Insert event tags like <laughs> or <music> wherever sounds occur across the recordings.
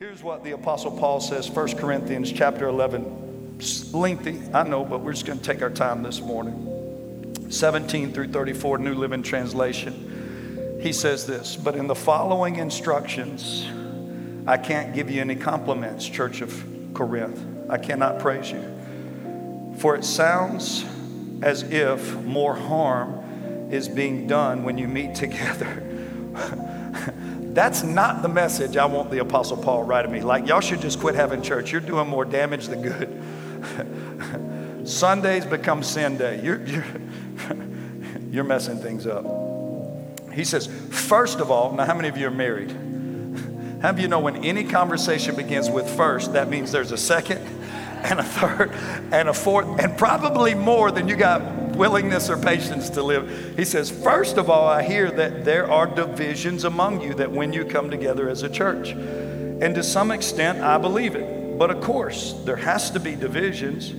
Here's what the Apostle Paul says, 1 Corinthians chapter 11. It's lengthy, I know, but we're just going to take our time this morning. 17 through 34, New Living Translation. He says this, but in the following instructions, I can't give you any compliments, Church of Corinth. I cannot praise you. For it sounds as if more harm is being done when you meet together. <laughs> That's not the message I want the Apostle Paul writing me. Like, y'all should just quit having church. You're doing more damage than good. <laughs> Sundays become sin day. You're, you're, <laughs> you're messing things up. He says, first of all, now, how many of you are married? <laughs> How of you know when any conversation begins with first, that means there's a second and a third and a fourth, and probably more than you got willingness or patience to live. He says, First of all, I hear that there are divisions among you that when you come together as a church. And to some extent, I believe it. But of course, there has to be divisions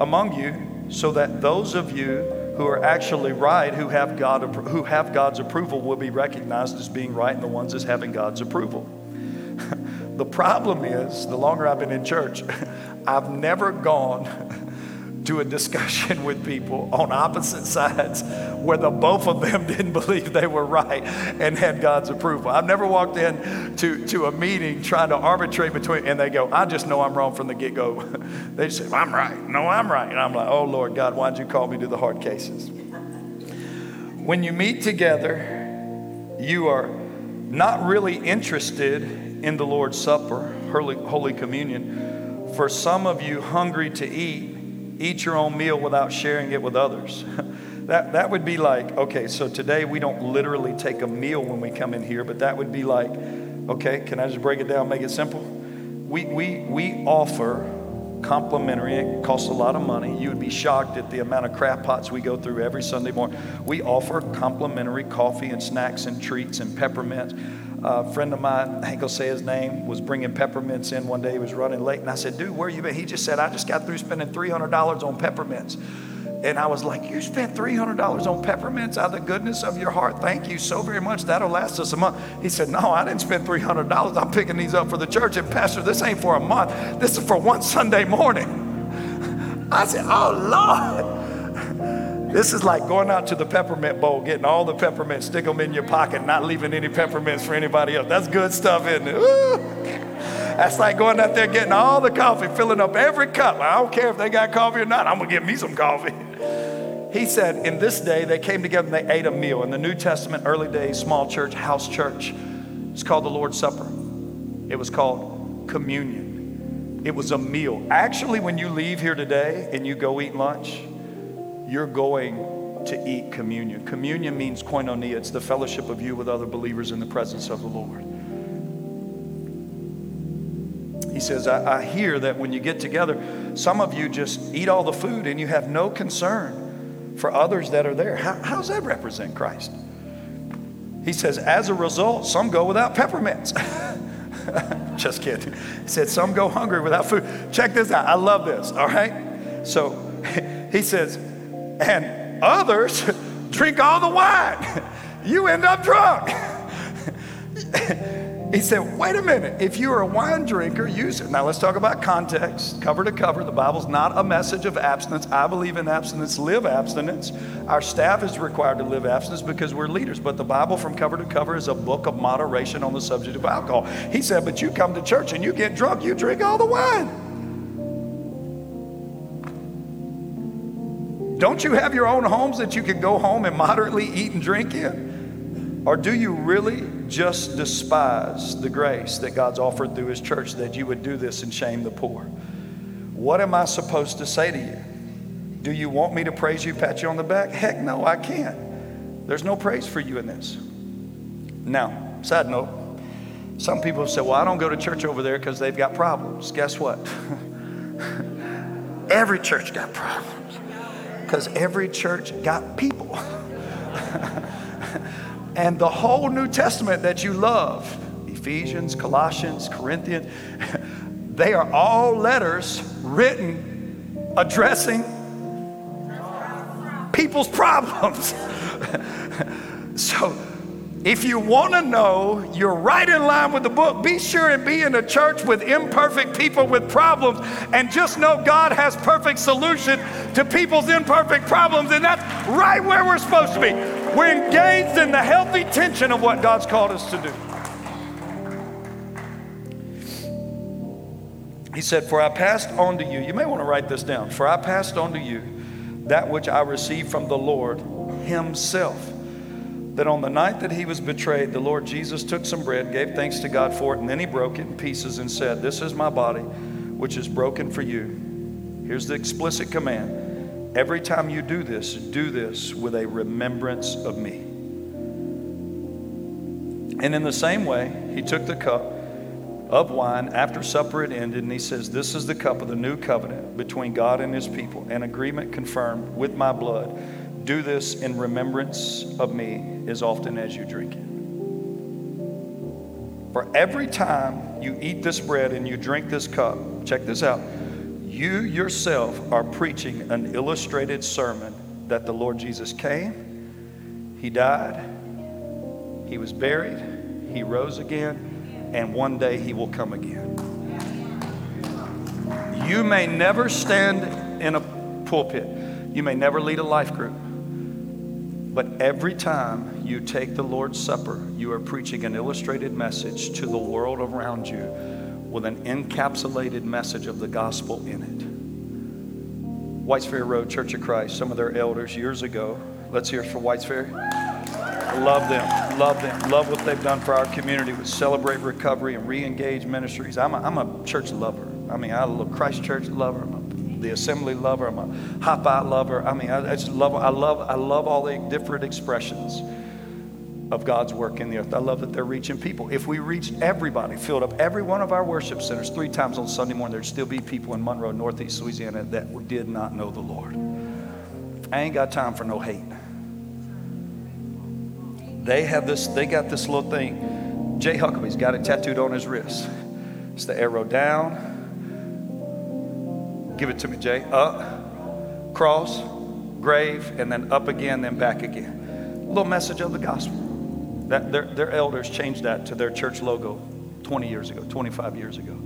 among you so that those of you who are actually right, who have, God, who have God's approval, will be recognized as being right, and the ones as having God's approval. <laughs> the problem is, the longer I've been in church, <laughs> I've never gone <laughs> to a discussion <laughs> with people on opposite sides where the both of them <laughs> didn't believe they were right and had God's approval. I've never walked in to, to a meeting trying to arbitrate between, and they go, I just know I'm wrong from the get go. <laughs> they say, I'm right. No, I'm right. And I'm like, oh, Lord God, why'd you call me to the hard cases? When you meet together, you are not really interested in the Lord's Supper, Holy, Holy Communion. For some of you, hungry to eat, eat your own meal without sharing it with others. <laughs> that, that would be like, okay, so today we don't literally take a meal when we come in here, but that would be like, okay, can I just break it down, make it simple? We, we, we offer complimentary, it costs a lot of money. You would be shocked at the amount of crap pots we go through every Sunday morning. We offer complimentary coffee and snacks and treats and peppermints a friend of mine, I ain't gonna say his name, was bringing peppermints in one day. He was running late, and I said, "Dude, where you been?" He just said, "I just got through spending three hundred dollars on peppermints." And I was like, You spent $300 on peppermints out of the goodness of your heart. Thank you so very much. That'll last us a month. He said, No, I didn't spend $300. I'm picking these up for the church. And, Pastor, this ain't for a month. This is for one Sunday morning. <laughs> I said, Oh, Lord. This is like going out to the peppermint bowl, getting all the peppermints, stick them in your pocket, not leaving any peppermints for anybody else. That's good stuff, isn't it? That's like going out there getting all the coffee, filling up every cup. I don't care if they got coffee or not, I'm gonna get me some coffee. <laughs> He said, in this day, they came together and they ate a meal. In the New Testament, early days, small church, house church, it's called the Lord's Supper. It was called communion. It was a meal. Actually, when you leave here today and you go eat lunch, you're going to eat communion. Communion means koinonia, it's the fellowship of you with other believers in the presence of the Lord. He says, I, I, hear that when you get together, some of you just eat all the food and you have no concern for others that are there. How, how does that represent Christ? He says, as a result, some go without peppermints. <laughs> just kidding. He said, some go hungry without food. Check this out. I love this, all right? So <laughs> he says, and others drink all the wine. You end up drunk. he said, wait a minute. If you are a wine drinker, use it. Now let's talk about context, cover to cover. The Bible's not a message of abstinence. I believe in abstinence, live abstinence. Our staff is required to live abstinence because we're leaders. But the Bible from cover to cover is a book of moderation on the subject of alcohol. He said, but you come to church and you get drunk, you drink all the wine. Don't you have your own homes that you can go home and moderately eat and drink in? Or do you really just despise the grace that God's offered through His church that you would do this and shame the poor? What am I supposed to say to you? Do you want me to praise you, pat you on the back? Heck no, I can't. There's no praise for you in this. Now, side note, some people say, well, I don't go to church over there because they've got problems. Guess what? <laughs> Every church got problems because every church got people. <laughs> and the whole New Testament that you love, Ephesians, Colossians, Corinthians, <laughs> they are all letters written addressing people's problems. <laughs> so If you want to know you're right in line with the book, be sure and be in a church with imperfect people with problems and just know God has perfect solution to people's imperfect problems and that's right where we're supposed to be. We're engaged in the healthy tension of what God's called us to do. He said, For I passed on to you, you may want to write this down. For I passed on to you that which I received from the Lord Himself that on the night that he was betrayed, the Lord Jesus took some bread, gave thanks to God for it, and then he broke it in pieces and said, This is my body, which is broken for you. Here's the explicit command Every time you do this, do this with a remembrance of me. And in the same way, he took the cup of wine after supper had ended, and he says, This is the cup of the new covenant between God and his people, an agreement confirmed with my blood. Do this in remembrance of me as often as you drink it. For every time you eat this bread and you drink this cup, check this out, you yourself are preaching an illustrated sermon that the Lord Jesus came, He died, He was buried, He rose again, and one day He will come again. You may never stand in a pulpit, you may never lead a life group. But every time you take the Lord's Supper, you are preaching an illustrated message to the world around you with an encapsulated message of the gospel in it. Whites Ferry Road Church of Christ, some of their elders years ago. Let's hear for Whites Ferry. Love them, love them, love what they've done for our community with Celebrate Recovery and Re Engage Ministries. I'm a, I'm a church lover. I mean, I love Christ Church lover. I'm a the assembly lover. I'm a Hopite lover. I mean, I, I just love, I love, I love all the different expressions of God's work in the earth. I love that they're reaching people. If we reached everybody, filled up every one of our worship centers three times on Sunday morning, there'd still be people in Monroe, Northeast Louisiana that did not know the Lord. I ain't got time for no hate. They have this, they got this little thing. Jay Huckabee's got it tattooed on his wrist. It's the arrow down, Give it to me, Jay. Up, cross, grave, and then up again, then back again. A little message of the gospel. That their, their elders changed that to their church logo 20 years ago, 25 years ago.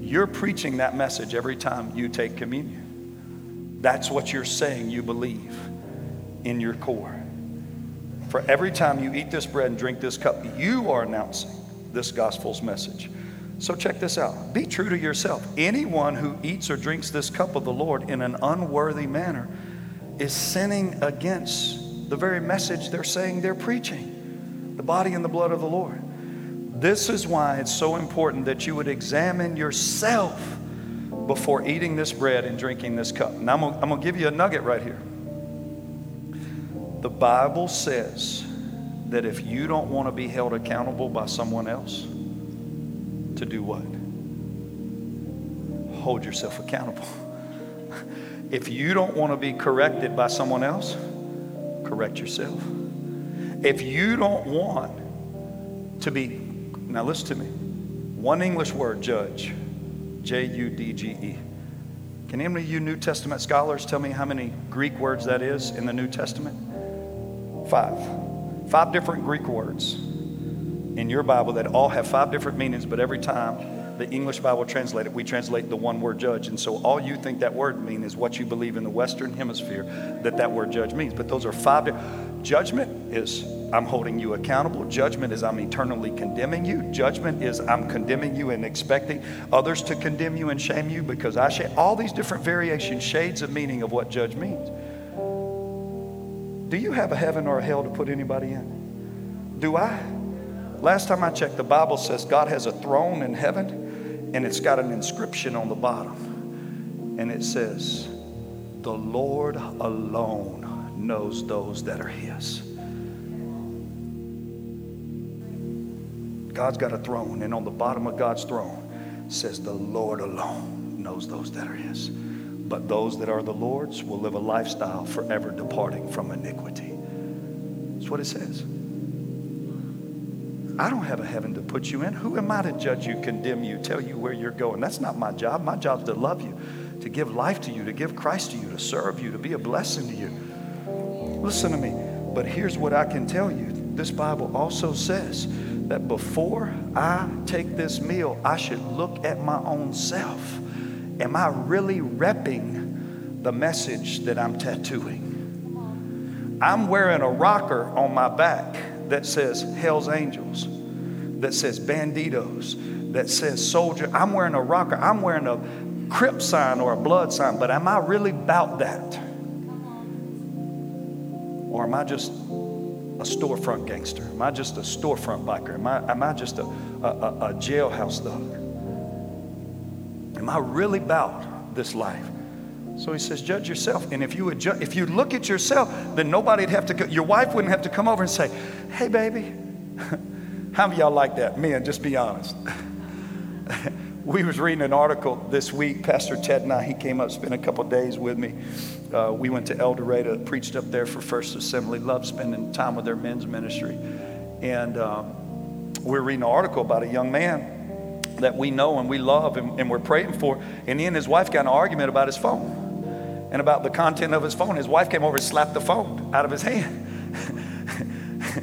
You're preaching that message every time you take communion. That's what you're saying you believe in your core. For every time you eat this bread and drink this cup, you are announcing this gospel's message. So check this out. Be true to yourself. Anyone who eats or drinks this cup of the Lord in an unworthy manner is sinning against the very message they're saying they're preaching the body and the blood of the Lord. This is why it's so important that you would examine yourself before eating this bread and drinking this cup. Now, I'm going, to give you a nugget right here. The Bible says that if you don't want to be held accountable by someone else, to do what? Hold yourself accountable. <laughs> if you don't want to be corrected by someone else, correct yourself. If you don't want to be, now listen to me, one English word, judge, J U D G E. Can any of you New Testament scholars tell me how many Greek words that is in the New Testament? Five. Five different Greek words in your Bible that all have five different meanings, but every time the English Bible translate it, we translate the one word judge. And so all you think that word means is what you believe in the Western Hemisphere that that word judge means. But those are five. Judgment is I'm holding you accountable. Judgment is I'm eternally condemning you. Judgment is I'm condemning you and expecting others to condemn you and shame you because I shame. All these different variations, shades of meaning of what judge means. Do you have a heaven or a hell to put anybody in? Do I? Last time I checked, the Bible says God has a throne in heaven and it's got an inscription on the bottom. And it says, The Lord alone knows those that are His. God's got a throne, and on the bottom of God's throne says, The Lord alone knows those that are His. But those that are the Lord's will live a lifestyle forever departing from iniquity. That's what it says. I don't have a heaven to put you in. Who am I to judge you, condemn you, tell you where you're going? That's not my job. My job is to love you, to give life to you, to give Christ to you, to serve you, to be a blessing to you. Listen to me. But here's what I can tell you this Bible also says that before I take this meal, I should look at my own self. Am I really repping the message that I'm tattooing? I'm wearing a rocker on my back that says Hell's Angels, that says Bandidos, that says Soldier. I'm wearing a rocker. I'm wearing a Crip sign or a blood sign, but am I really about that? Or am I just a storefront gangster? Am I just a storefront biker? Am I, am I just a, a, a jailhouse thug? Am I really about this life? So he says, judge yourself. And if you would ju- if you look at yourself, then nobody'd have to. Your wife wouldn't have to come over and say, "Hey, baby." <laughs> How many y'all like that? Men, just be honest. <laughs> we was reading an article this week. Pastor Ted and I, he came up, spent a couple days with me. Uh, we went to El Dorado, preached up there for First Assembly. Loved spending time with their men's ministry. And um, we we're reading an article about a young man that we know and we love and, and we're praying for. And he and his wife got an argument about his phone and about the content of his phone. His wife came over and slapped the phone out of his hand.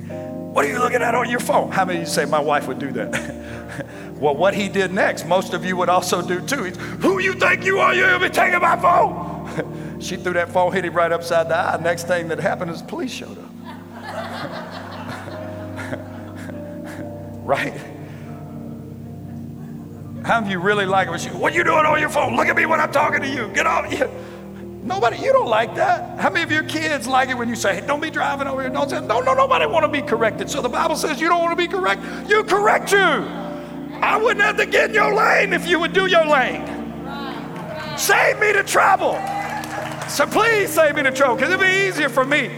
<laughs> what are you looking at on your phone? How many of you say my wife would do that? <laughs> well, what he did next, most of you would also do too. He's, Who you think you are? You'll be taking my phone. <laughs> she threw that phone, hit him right upside the eye. Next thing that happened is police showed up. right? How many of you really like it when she, what are you doing on your phone? Look at me when I'm talking to you. Get off. You. <laughs> Nobody, you don't like that. How many of your kids like it when you say, hey, don't be driving over here? Don't say, no, no, nobody want to be corrected. So the Bible says you don't want to be correct. You correct you. I wouldn't have to get in your lane if you would do your lane. Save me the trouble. So please save me the trouble because it'd be easier for me. <laughs>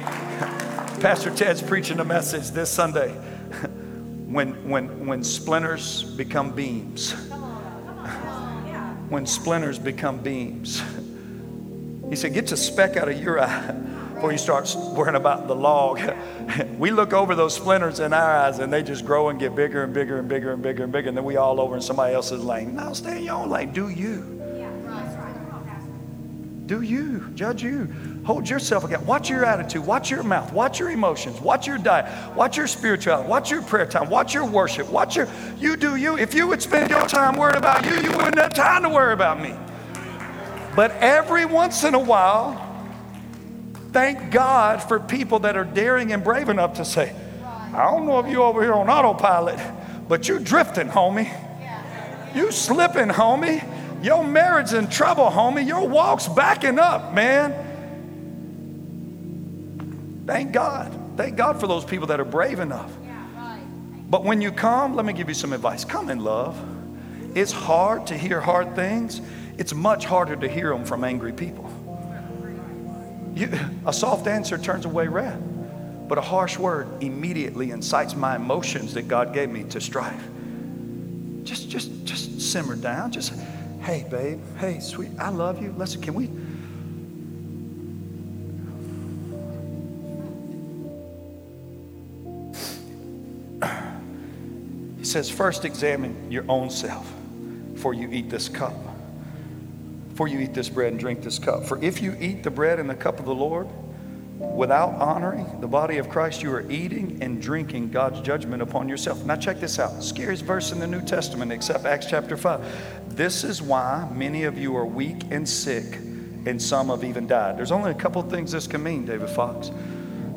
Pastor Ted's preaching a message this Sunday <laughs> when, when, when splinters become beams. When splinters become beams. <laughs> He said, Get the speck out of your eye before you start worrying about the log. <laughs> we look over those splinters in our eyes and they just grow and get bigger and bigger and bigger and bigger and bigger. And then we all over in somebody else's lane. Now stay in your own lane. Do you. Do you. Judge you. Hold yourself accountable. Watch your attitude. Watch your mouth. Watch your emotions. Watch your diet. Watch your spirituality. Watch your prayer time. Watch your worship. Watch your. You do you. If you would spend your time worrying about you, you wouldn't have time to worry about me. But every once in a while, thank God for people that are daring and brave enough to say, I don't know if you over here on autopilot, but you're drifting, homie. You slipping, homie. Your marriage in trouble, homie. Your walk's backing up, man. Thank God. Thank God for those people that are brave enough. But when you come, let me give you some advice. Come in love. It's hard to hear hard things. It's much harder to hear them from angry people. You, a soft answer turns away wrath, but a harsh word immediately incites my emotions that God gave me to strive. Just, just, just simmer down. Just, hey, babe. Hey, sweet. I love you. Listen, can we? He says, first examine your own self before you eat this cup before you eat this bread and drink this cup. For if you eat the bread and the cup of the Lord without honoring the body of Christ, you are eating and drinking God's judgment upon yourself. Now, check this out. Scariest verse in the New Testament, except Acts chapter 5. This is why many of you are weak and sick, and some have even died. There's only a couple things this can mean, David Fox.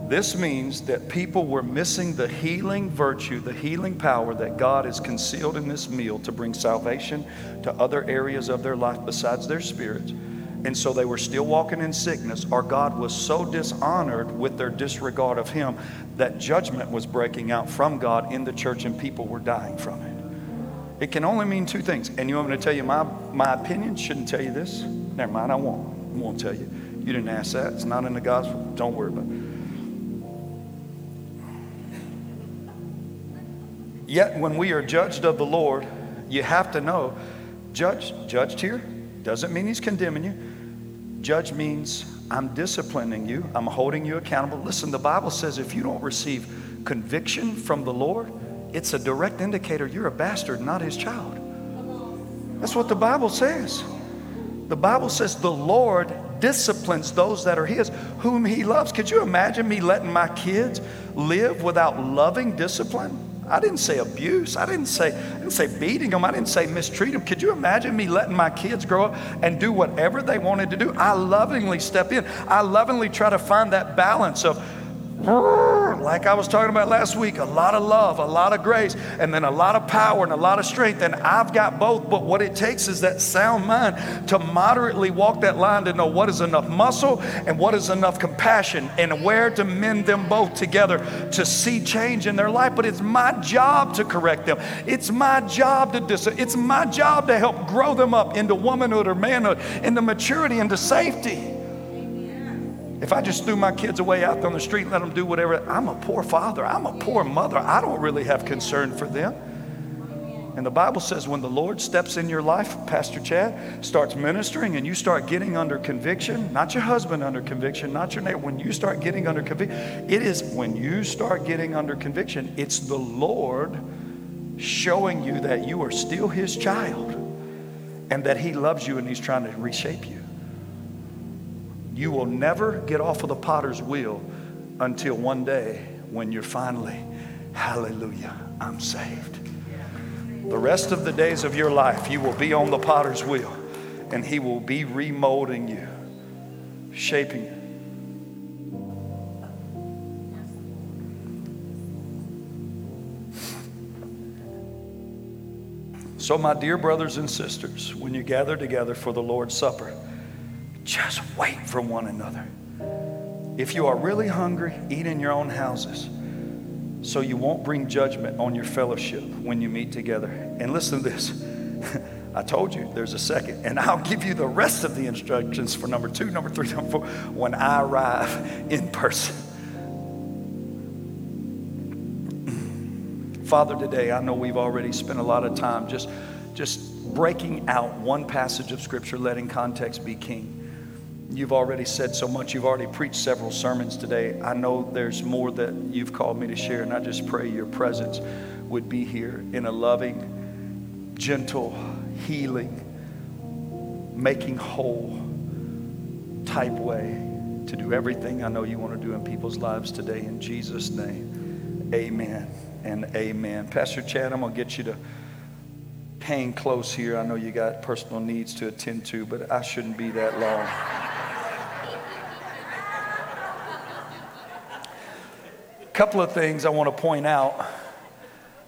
This means that people were missing the healing virtue, the healing power that God has concealed in this meal to bring salvation to other areas of their life besides their spirits. And so they were still walking in sickness, or God was so dishonored with their disregard of Him that judgment was breaking out from God in the church and people were dying from it. It can only mean two things. And you want me to tell you my, my opinion? Shouldn't tell you this? Never mind, I won't. I won't tell you. You didn't ask that. It's not in the gospel. Don't worry about it. Yet when we are judged of the Lord, you have to know, judge, judged here doesn't mean he's condemning you. Judge means I'm disciplining you, I'm holding you accountable. Listen, the Bible says if you don't receive conviction from the Lord, it's a direct indicator you're a bastard, not his child. That's what the Bible says. The Bible says the Lord disciplines those that are His, whom He loves. Could you imagine me letting my kids live without loving discipline? I didn't say abuse. I didn't say, I didn't say beating them. I didn't say mistreat them. Could you imagine me letting my kids grow up and do whatever they wanted to do? I lovingly step in. I lovingly try to find that balance of <laughs> like I was talking about last week, a lot of love, a lot of grace, and then a lot of power and a lot of strength. And I've got both, but what it takes is that sound mind to moderately walk that line to know what is enough muscle and what is enough compassion and where to mend them both together to see change in their life. But it's my job to correct them. It's my job to dis- it's my job to help grow them up into womanhood or manhood, into maturity, into safety. If I just threw my kids away out on the street and let them do whatever, I'm a poor father. I'm a poor mother. I don't really have concern for them. And the Bible says when the Lord steps in your life, Pastor Chad, starts ministering and you start getting under conviction, not your husband under conviction, not your neighbor, when you start getting under conviction, it is when you start getting under conviction, it's the Lord showing you that you are still his child and that he loves you and he's trying to reshape you. You will never get off of the potter's wheel until one day when you're finally, hallelujah, I'm saved. The rest of the days of your life, you will be on the potter's wheel and he will be remolding you, shaping you. So, my dear brothers and sisters, when you gather together for the Lord's Supper, just wait for one another. If you are really hungry, eat in your own houses so you won't bring judgment on your fellowship when you meet together. And listen to this. <laughs> I told you there's a second, and I'll give you the rest of the instructions for number two, number three, number four when I arrive in person. <clears throat> Father, today I know we've already spent a lot of time just, just breaking out one passage of Scripture, letting context be king. You've already said so much. You've already preached several sermons today. I know there's more that you've called me to share, and I just pray your presence would be here in a loving, gentle, healing, making whole type way to do everything I know you want to do in people's lives today. In Jesus' name, amen and amen. Pastor Chad, I'm going to get you to hang close here. I know you got personal needs to attend to, but I shouldn't be that long. Couple of things I want to point out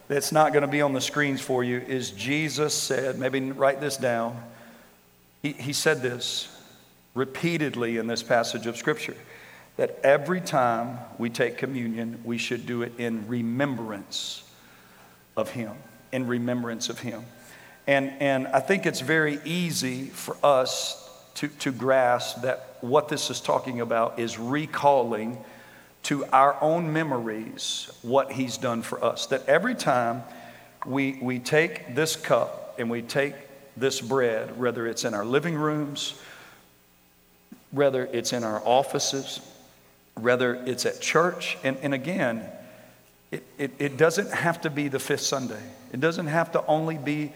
that's not going to be on the screens for you is Jesus said, maybe write this down. He, he said this repeatedly in this passage of Scripture that every time we take communion, we should do it in remembrance of Him. In remembrance of Him. And, and I think it's very easy for us to, to grasp that what this is talking about is recalling to our own memories what he's done for us. That every time we, we take this cup and we take this bread, whether it's in our living rooms, whether it's in our offices, whether it's at church, and, and again, it, it, it doesn't have to be the fifth Sunday. It doesn't have to only be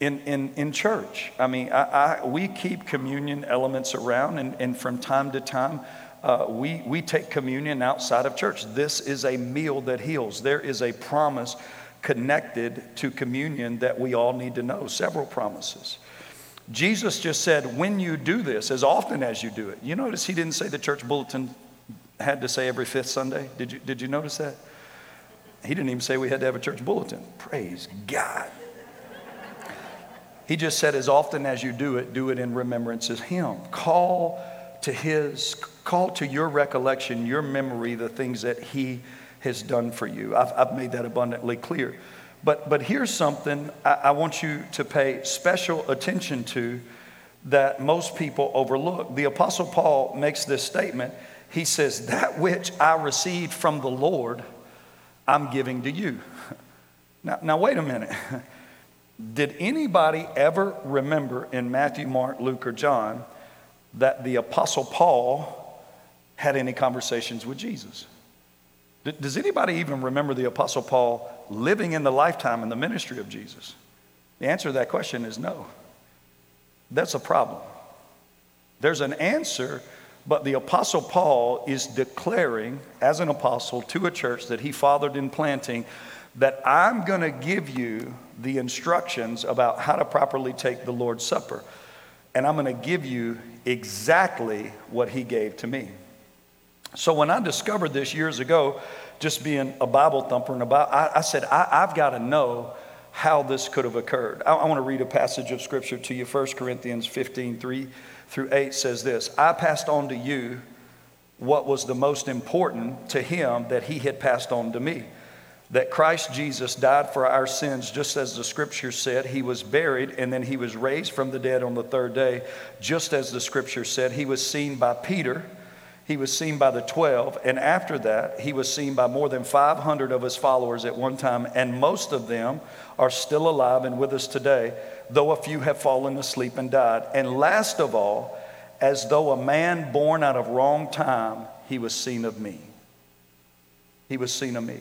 in, in, in church. I mean, I, I, we keep communion elements around, and, and from time to time, uh, we, we take communion outside of church. This is a meal that heals. There is a promise connected to communion that we all need to know, several promises. Jesus just said, when you do this, as often as you do it. You notice he didn't say the church bulletin had to say every fifth Sunday. Did you, did you notice that? He didn't even say we had to have a church bulletin. Praise God. He just said, as often as you do it, do it in remembrance of Him. Call to His Call to your recollection, your memory, the things that He has done for you. I've, I've made that abundantly clear. But, but here's something I, I want you to pay special attention to that most people overlook. The Apostle Paul makes this statement. He says, That which I received from the Lord, I'm giving to you. <laughs> Now, now wait a minute. <laughs> Did anybody ever remember in Matthew, Mark, Luke, or John that the Apostle Paul had any conversations with Jesus. Does anybody even remember the Apostle Paul living in the lifetime and the ministry of Jesus? The answer to that question is no. That's a problem. There's an answer, but the Apostle Paul is declaring, as an apostle to a church that he fathered in planting, that I'm going to give you the instructions about how to properly take the Lord's Supper. And I'm going to give you exactly what he gave to me. So when I discovered this years ago, just being a Bible thumper and about, I, I said, I, have got to know how this could have occurred. I, I want to read a passage of scripture to you. 1 Corinthians 15, 3 through 8 says this I passed on to you what was the most important to him that he had passed on to me that Christ Jesus died for our sins, just as the scripture said. He was buried and then he was raised from the dead on the third day, just as the scripture said. He was seen by Peter, he was seen by the 12, and after that, he was seen by more than 500 of his followers at one time, and most of them are still alive and with us today, though a few have fallen asleep and died. And last of all, as though a man born out of wrong time, he was seen of me. He was seen of me.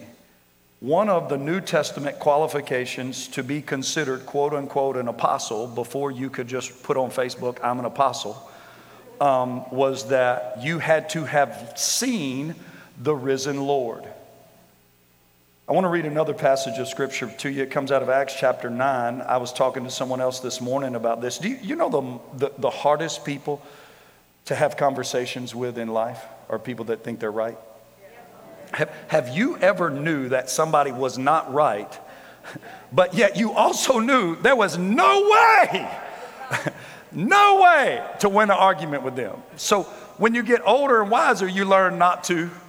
One of the New Testament qualifications to be considered, quote unquote, an apostle before you could just put on Facebook, I'm an apostle, um, was that you had to have seen the risen Lord. I want to read another passage of scripture to you. It comes out of Acts chapter 9. I was talking to someone else this morning about this. Do you, you know the, the, the hardest people to have conversations with in life are people that think they're right? Have, have you ever knew that somebody was not right, <laughs> but yet you also knew there was no way, no way to win an argument with them? So when you get older and wiser, you learn not to. <laughs>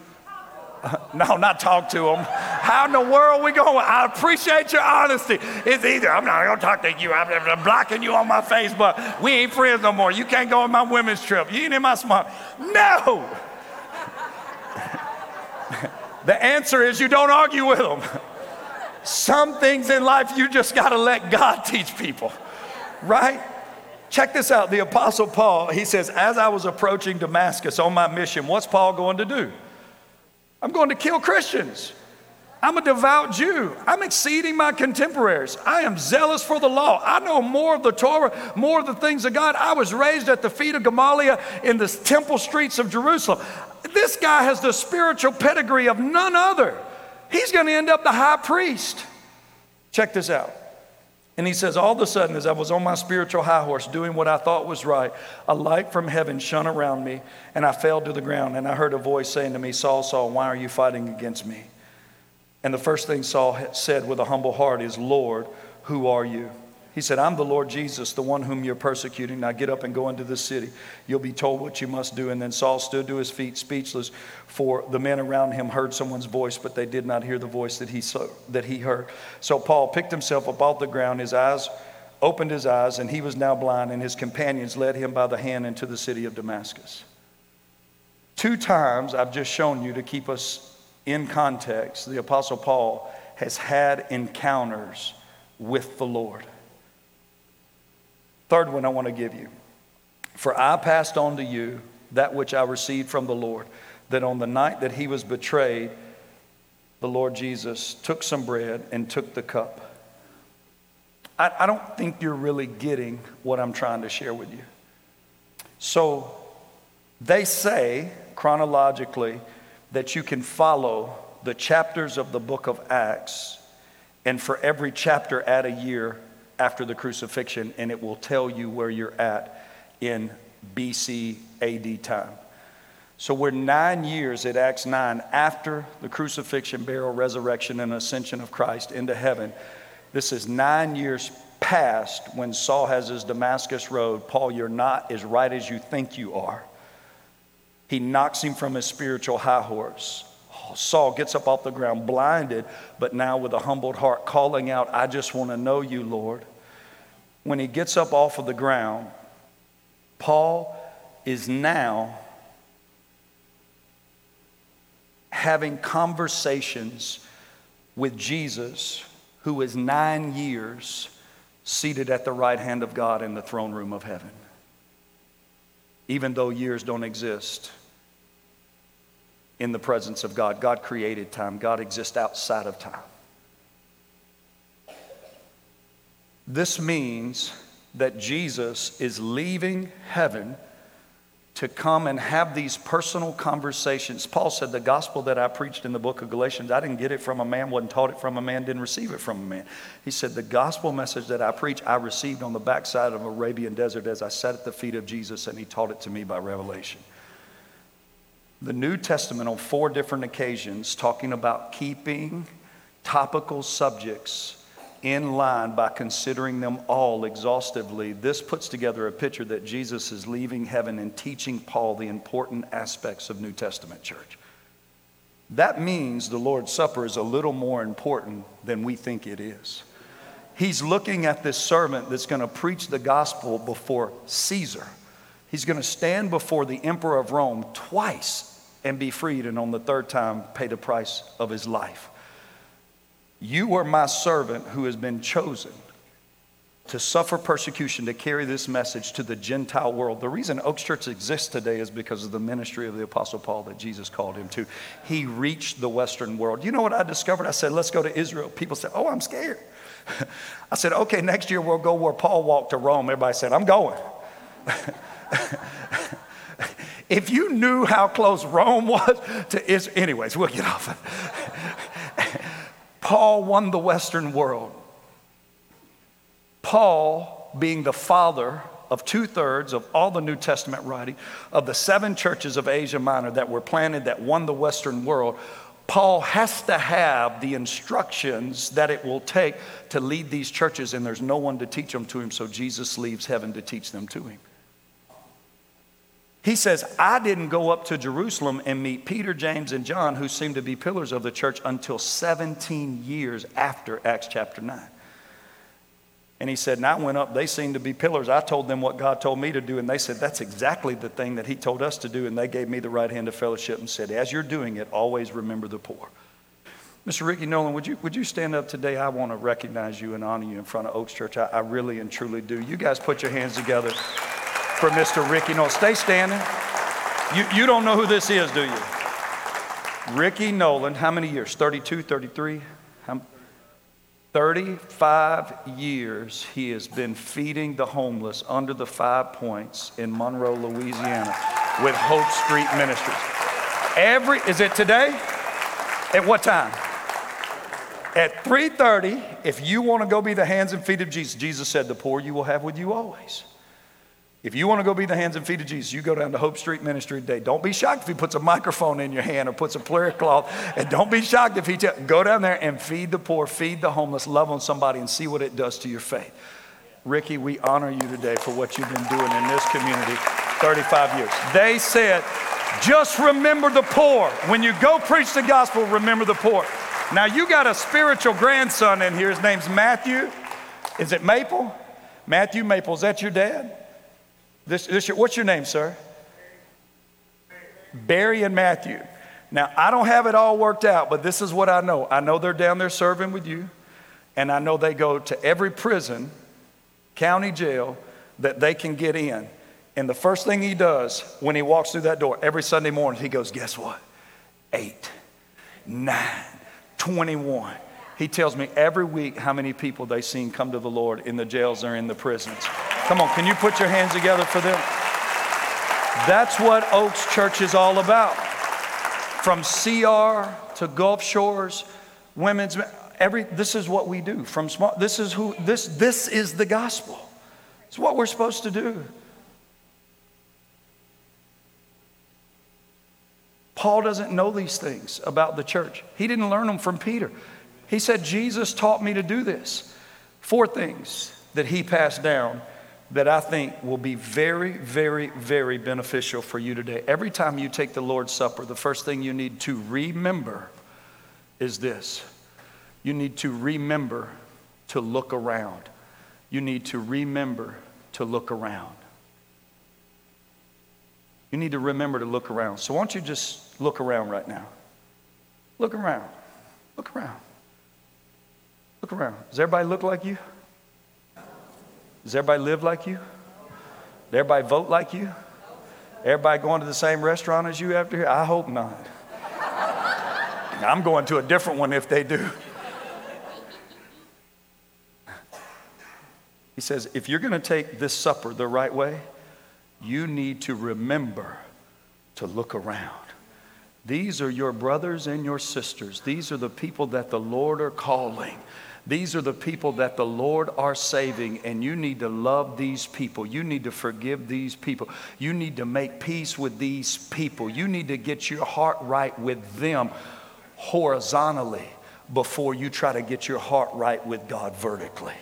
No, not talk to them. How in the world are we going? I appreciate your honesty. It's either I'm not gonna talk to you. I'm, I'm blocking you on my Facebook. We ain't friends no more. You can't go on my women's trip. You ain't in my smart. No. <laughs> The answer is you don't argue with them. Some things in life you just got to let God <laughs> teach people, right? Check this out. The Apostle Paul, he says, As I was approaching Damascus on my mission, what's Paul going to do? I'm going to kill Christians. I'm a devout Jew. I'm exceeding my contemporaries. I am zealous for the law. I know more of the Torah, more of the things of God. I was raised at the feet of Gamaliel in the temple streets of Jerusalem. This guy has the spiritual pedigree of none other. He's going to end up the high priest. Check this out. And he says, All of a sudden, as I was on my spiritual high horse doing what I thought was right, a light from heaven shone around me, and I fell to the ground. And I heard a voice saying to me, Saul, Saul, why are you fighting against me? And the first thing Saul said with a humble heart is, Lord, who are you? He said, I'm the Lord Jesus, the one whom you're persecuting. Now get up and go into the city. You'll be told what you must do. And then Saul stood to his feet, speechless, for the men around him heard someone's voice, but they did not hear the voice that he, saw, that he heard. So Paul picked himself up off the ground, his eyes opened his eyes, and he was now blind, and his companions led him by the hand into the city of Damascus. Two times I've just shown you to keep us in context, the Apostle Paul has had encounters with the Lord. Third one I want to give you. For I passed on to you that which I received from the Lord, that on the night that he was betrayed, the Lord Jesus took some bread and took the cup. I, I don't think you're really getting what I'm trying to share with you. So they say chronologically that you can follow the chapters of the book of Acts, and for every chapter, add a year after the crucifixion, and it will tell you where you're at in BC AD time. So we're nine years at Acts 9 after the crucifixion, burial, resurrection, and ascension of Christ into heaven. This is nine years past when Saul has his Damascus road. Paul, you're not as right as you think you are. He knocks him from his spiritual high horse. Saul gets up off the ground, blinded, but now with a humbled heart, calling out, I just want to know you, Lord. When he gets up off of the ground, Paul is now having conversations with Jesus, who is nine years seated at the right hand of God in the throne room of heaven. Even though years don't exist, in the presence of God. God created time, God exists outside of time. This means that Jesus is leaving heaven to come and have these personal conversations. Paul said, The gospel that I preached in the book of Galatians, I didn't get it from a man, wasn't taught it from a man, didn't receive it from a man. He said, The gospel message that I preach, I received on the backside of Arabian desert as I sat at the feet of Jesus, and he taught it to me by revelation. The New Testament, on four different occasions, talking about keeping topical subjects in line by considering them all exhaustively, this puts together a picture that Jesus is leaving heaven and teaching Paul the important aspects of New Testament church. That means the Lord's Supper is a little more important than we think it is. He's looking at this servant that's going to preach the gospel before Caesar. He's going to stand before the emperor of Rome twice and be freed, and on the third time, pay the price of his life. You are my servant who has been chosen to suffer persecution to carry this message to the Gentile world. The reason Oaks Church exists today is because of the ministry of the Apostle Paul that Jesus called him to. He reached the Western world. You know what I discovered? I said, let's go to Israel. People said, oh, I'm scared. <laughs> I said, okay, next year we'll go where Paul walked to Rome. Everybody said, I'm going. <laughs> if you knew how close Rome was to Israel, anyways, we'll get off Paul won the Western world. Paul, being the father of two thirds of all the New Testament writing, of the seven churches of Asia Minor that were planted that won the Western world, Paul has to have the instructions that it will take to lead these churches, and there's no one to teach them to him, so Jesus leaves heaven to teach them to him. He says, I didn't go up to Jerusalem and meet Peter, James, and John, who seemed to be pillars of the church, until 17 years after Acts chapter 9. And he said, And I went up, they seemed to be pillars. I told them what God told me to do, and they said, That's exactly the thing that He told us to do. And they gave me the right hand of fellowship and said, As you're doing it, always remember the poor. Mr. Ricky Nolan, would you, would you stand up today? I want to recognize you and honor you in front of Oaks Church. I, I really and truly do. You guys put your hands together for Mr. Ricky Nolan. Stay standing. You, you don't know who this is, do you? Ricky Nolan, how many years? 32, 33? 35 years he has been feeding the homeless under the five points in Monroe, Louisiana with Hope Street Ministries. Every is it today? At what time? At 3:30, if you want to go be the hands and feet of Jesus, Jesus said, "The poor you will have with you always." If you want to go be the hands and feet of Jesus, you go down to Hope Street Ministry today. Don't be shocked if he puts a microphone in your hand or puts a prayer cloth. And don't be shocked if he t- go down there and feed the poor, feed the homeless, love on somebody, and see what it does to your faith. Ricky, we honor you today for what you've been doing in this community 35 years. They said, just remember the poor. When you go preach the gospel, remember the poor. Now, you got a spiritual grandson in here. His name's Matthew. Is it Maple? Matthew Maple. Is that your dad? This, this, what's your name, sir? Barry and Matthew. Now, I don't have it all worked out, but this is what I know. I know they're down there serving with you, and I know they go to every prison, county jail that they can get in. And the first thing he does when he walks through that door every Sunday morning, he goes, Guess what? Eight, nine, 21. He tells me every week how many people they've seen come to the Lord in the jails or in the prisons. Come on, can you put your hands together for them? That's what Oaks Church is all about. From CR to Gulf Shores, women's every this is what we do. From small this is who this this is the gospel. It's what we're supposed to do. Paul doesn't know these things about the church. He didn't learn them from Peter. He said, Jesus taught me to do this. Four things that he passed down that I think will be very, very, very beneficial for you today. Every time you take the Lord's Supper, the first thing you need to remember is this you need to remember to look around. You need to remember to look around. You need to remember to look around. So, why don't you just look around right now? Look around. Look around. Look around. Does everybody look like you? Does everybody live like you? Does everybody vote like you? Everybody going to the same restaurant as you after here? I hope not. I'm going to a different one if they do. He says, if you're going to take this supper the right way, you need to remember to look around. These are your brothers and your sisters. These are the people that the Lord are calling. These are the people that the Lord are saving, and you need to love these people. You need to forgive these people. You need to make peace with these people. You need to get your heart right with them horizontally before you try to get your heart right with God vertically.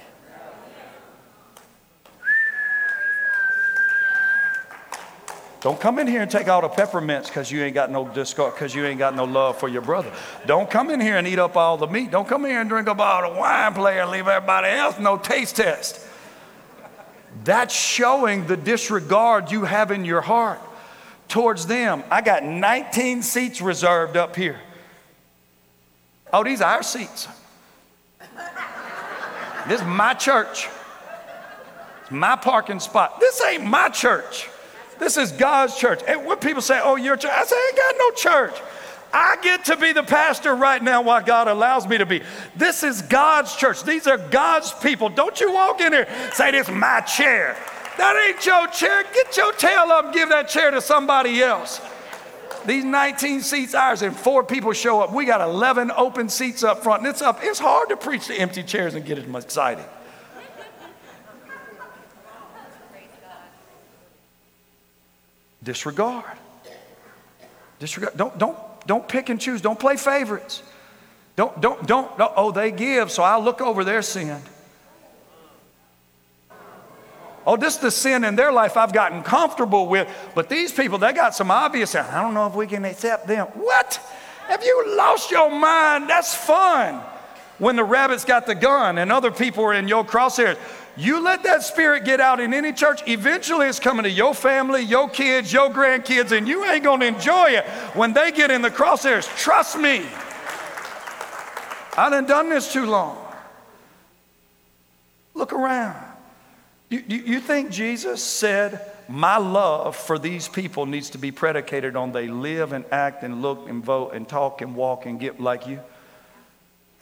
Don't come in here and take all the peppermints because you ain't got no discord, because you ain't got no love for your brother. Don't come in here and eat up all the meat. Don't come in here and drink up all the wine, player, and leave everybody else no taste test. That's showing the disregard you have in your heart towards them. I got 19 seats reserved up here. Oh, these are our seats. This is my church. It's my parking spot. This ain't my church. This is God's church. And when people say, oh, your church, I say, I ain't got no church. I get to be the pastor right now while God allows me to be. This is God's church. These are God's people. Don't you walk in here say, This is my chair. That ain't your chair. Get your tail up and give that chair to somebody else. These 19 seats ours and four people show up. We got 11 open seats up front. And it's up. It's hard to preach to empty chairs and get it excited. Disregard. Disregard. Don't, don't, don't pick and choose. Don't play favorites. Don't, don't, don't, don't, oh, they give, so I'll look over their sin. Oh, this is the sin in their life I've gotten comfortable with. But these people, they got some obvious. I don't know if we can accept them. What? Have you lost your mind? That's fun. When the rabbit's got the gun and other people are in your crosshairs. You let that spirit get out in any church, eventually it's coming to your family, your kids, your grandkids, and you ain't gonna enjoy it when they get in the crosshairs. Trust me. I done done this too long. Look around. You, you, you think Jesus said, My love for these people needs to be predicated on they live and act and look and vote and talk and walk and get like you?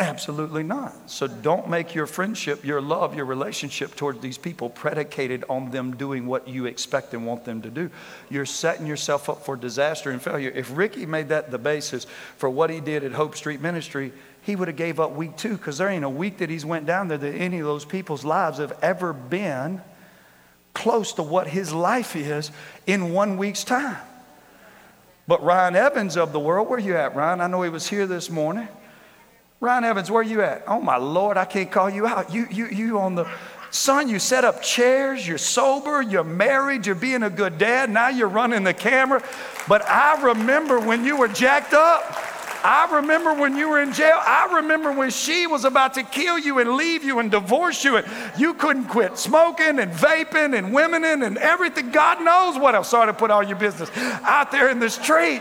Absolutely not. So don't make your friendship, your love, your relationship towards these people predicated on them doing what you expect and want them to do. You're setting yourself up for disaster and failure. If Ricky made that the basis for what he did at Hope Street Ministry, he would have gave up week two because there ain't a week that he's went down there that any of those people's lives have ever been close to what his life is in one week's time. But Ryan Evans of the world, where you at, Ryan? I know he was here this morning. Ryan Evans, where are you at? Oh my Lord, I can't call you out. You, you, you on the son, you set up chairs, you're sober, you're married, you're being a good dad, now you're running the camera. But I remember when you were jacked up. I remember when you were in jail. I remember when she was about to kill you and leave you and divorce you, and you couldn't quit smoking and vaping and women and everything. God knows what else. Sorry to put all your business out there in the street.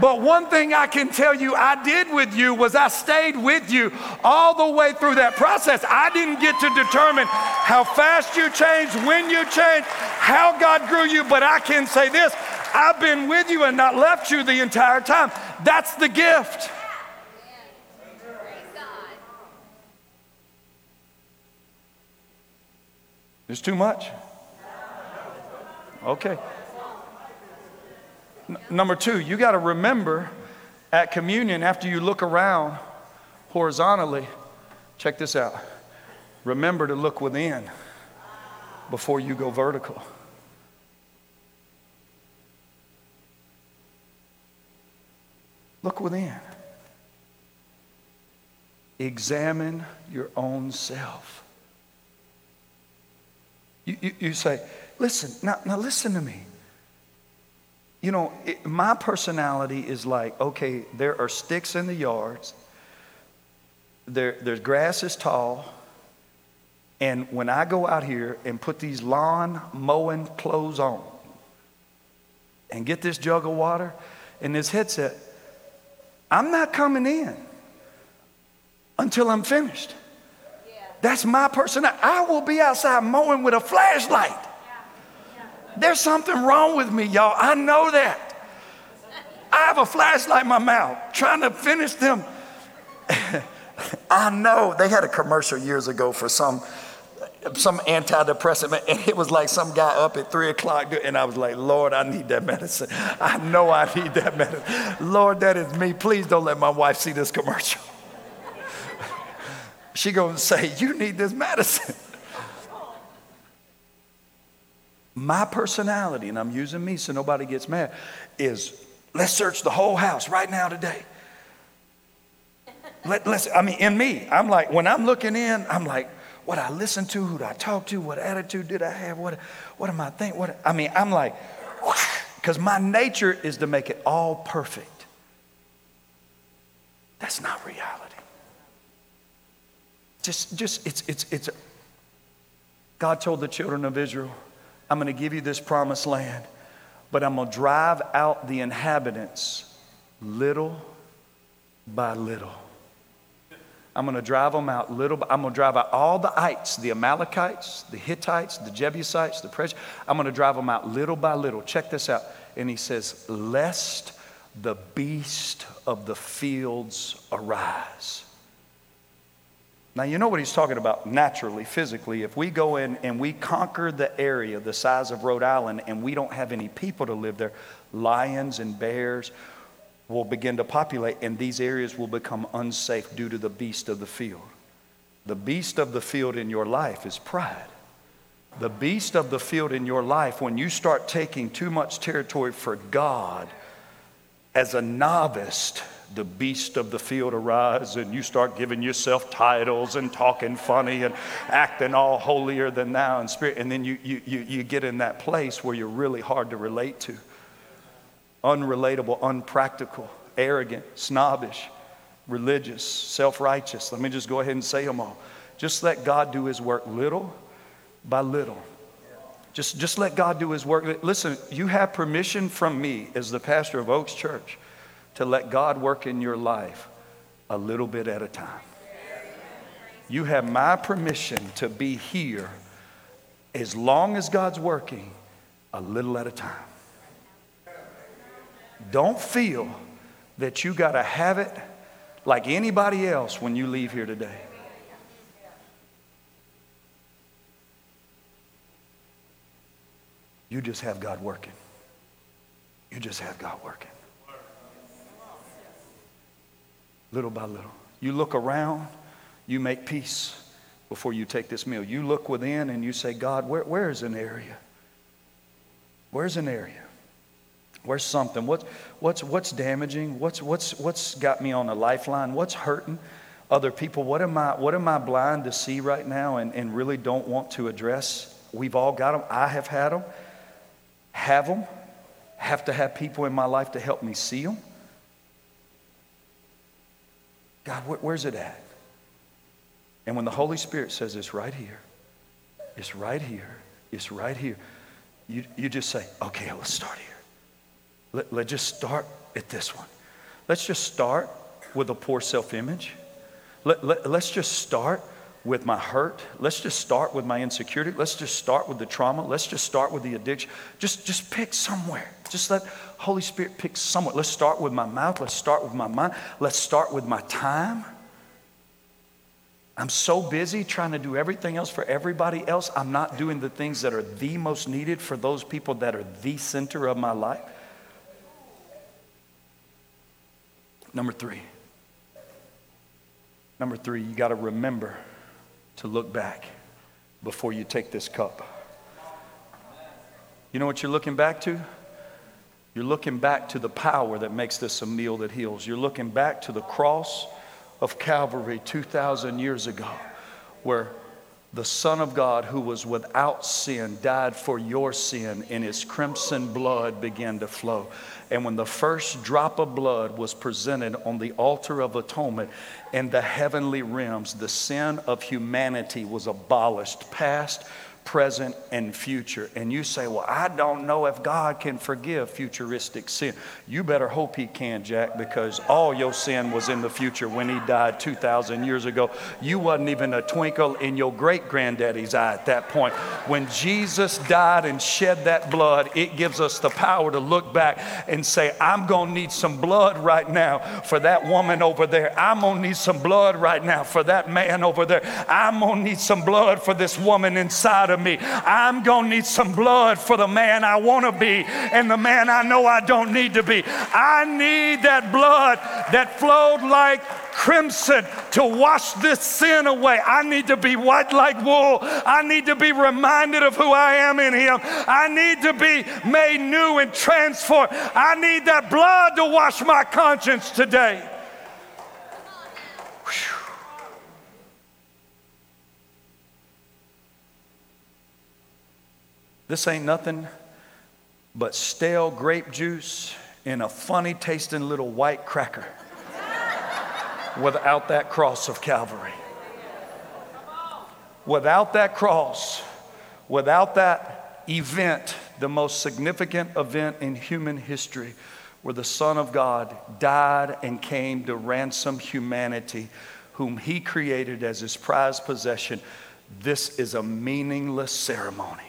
But one thing I can tell you I did with you was I stayed with you all the way through that process. I didn't get to determine how fast you changed, when you changed, how God grew you, but I can say this I've been with you and not left you the entire time. That's the gift. There's too much. Okay. N- number two, you got to remember at communion, after you look around horizontally, check this out. Remember to look within before you go vertical. Look within. Examine your own self. You, you, you say, listen, now, now listen to me. You know, it, my personality is like, okay, there are sticks in the yards, there, there's grass is tall, and when I go out here and put these lawn mowing clothes on and get this jug of water and this headset, I'm not coming in until I'm finished. That's my personality. I will be outside mowing with a flashlight. There's something wrong with me, y'all. I know that. I have a flashlight in my mouth trying to finish them. <laughs> I know they had a commercial years ago for some some antidepressant, and it was like some guy up at three o'clock, and I was like, Lord, I need that medicine. I know I need that medicine. Lord, that is me. Please don't let my wife see this commercial. <laughs> she gonna say, you need this medicine. My personality, and I'm using me so nobody gets mad, is let's search the whole house right now today. Let, us I mean, in me, I'm like, when I'm looking in, I'm like, what I listen to, who I talk to, what attitude did I have, what, what am I thinking? What, I mean, I'm like, <laughs> because my nature is to make it all perfect. That's not reality. Just, just, it's, it's, it's, God told the children of Israel, I'm going to give you this promised land, but I'm going to drive out the inhabitants little by little. I'm going to drive them out little. By, I'm going to drive out all the ites, the Amalekites, the Hittites, the Jebusites, the. I'm going to drive them out little by little. Check this out. And he says, Lest the beast of the fields arise. Now, you know what he's talking about naturally, physically. If we go in and we conquer the area the size of Rhode Island and we don't have any people to live there, lions and bears, will begin to populate, and these areas will become unsafe due to the beast of the field. The beast of the field in your life is pride. The beast of the field in your life, when you start taking too much territory for God as a novice, the beast of the field arise and you start giving yourself titles and talking funny and acting all holier than thou in spirit. And then you, you, you, you get in that place where you're really hard to relate to unrelatable, unpractical, arrogant, snobbish, religious, self righteous. Let me just go ahead and say them all. Just let God do his work little by little. Just, just let God do his work. Listen, you have permission from me as the pastor of Oaks Church to let God work in your life a little bit at a time. You have my permission to be here as long as God's working a little at a time. Don't feel that you got to have it like anybody else when you leave here today. You just have God working. You just have God working. Little by little. You look around, you make peace before you take this meal. You look within and you say, God, where, where's an area? Where's an area? Where's something? What's, what's, what's damaging? What's, what's, what's got me on a lifeline? What's hurting other people? What am I, what am I blind to see right now and, and really don't want to address? We've all got them. I have had them. Have them. Have to have people in my life to help me see them. God, where, where's it at? And when the Holy Spirit says it's right here, it's right here, it's right here, you, you just say, okay, let's start here. Let, let's just start at this one. Let's just start with a poor self image. Let, let, let's just start with my hurt. Let's just start with my insecurity. Let's just start with the trauma. Let's just start with the addiction. Just, just pick somewhere. Just let Holy Spirit pick somewhere. Let's start with my mouth. Let's start with my mind. Let's start with my time. I'm so busy trying to do everything else for everybody else. I'm not doing the things that are the most needed for those people that are the center of my life. Number three. Number three, you got to remember to look back before you take this cup. You know what you're looking back to? You're looking back to the power that makes this a meal that heals. You're looking back to the cross of Calvary 2,000 years ago, where the Son of God, who was without sin, died for your sin, and his crimson blood began to flow. And when the first drop of blood was presented on the altar of atonement in the heavenly realms, the sin of humanity was abolished, past, present, and future. And you say, Well, I don't know if God can forgive futuristic sin. You better hope He can, Jack, because all your sin was in the future when He died 2,000 years ago. You wasn't even a twinkle in your great granddaddy's eye at that point. When Jesus died and shed that blood, it gives us the power to look back and say, I'm going to need some blood right now for that woman over there. I'm going to need some blood right now for that man over there. I'm going to need some blood for this woman inside of of me. I'm going to need some blood for the man I want to be and the man I know I don't need to be. I need that blood that flowed like crimson to wash this sin away. I need to be white like wool. I need to be reminded of who I am in Him. I need to be made new and transformed. I need that blood to wash my conscience today. Whew. This ain't nothing but stale grape juice in a funny tasting little white cracker without that cross of Calvary. Without that cross, without that event, the most significant event in human history, where the Son of God died and came to ransom humanity, whom He created as His prized possession, this is a meaningless ceremony.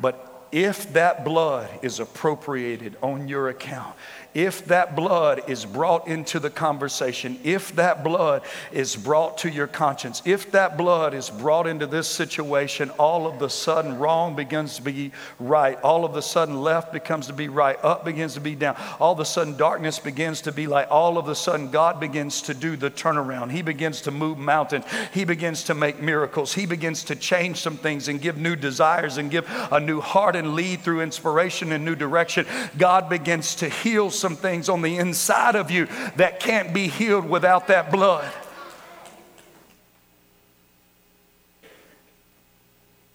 But if that blood is appropriated on your account, if that blood is brought into the conversation, if that blood is brought to your conscience, if that blood is brought into this situation, all of the sudden wrong begins to be right. All of the sudden left becomes to be right. Up begins to be down. All of a sudden darkness begins to be light. All of a sudden God begins to do the turnaround. He begins to move mountains. He begins to make miracles. He begins to change some things and give new desires and give a new heart and lead through inspiration and new direction. God begins to heal some things on the inside of you that can't be healed without that blood.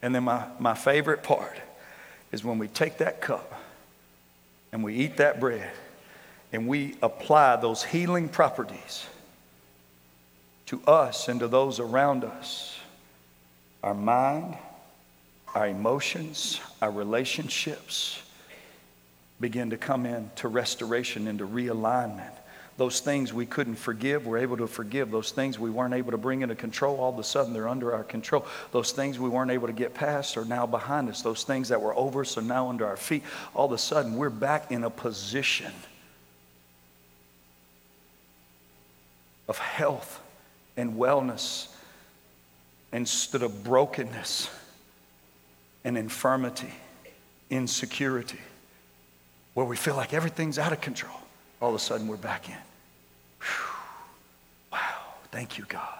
And then my, my favorite part is when we take that cup and we eat that bread and we apply those healing properties to us and to those around us our mind, our emotions, our relationships, begin to come into restoration, into realignment. Those things we couldn't forgive, we're able to forgive. Those things we weren't able to bring into control, all of a sudden they're under our control. Those things we weren't able to get past are now behind us. Those things that were over us are now under our feet. All of a sudden we're back in a position of health and wellness instead of brokenness and infirmity, insecurity where we feel like everything's out of control, all of a sudden we're back in. Whew. Wow. Thank you, God.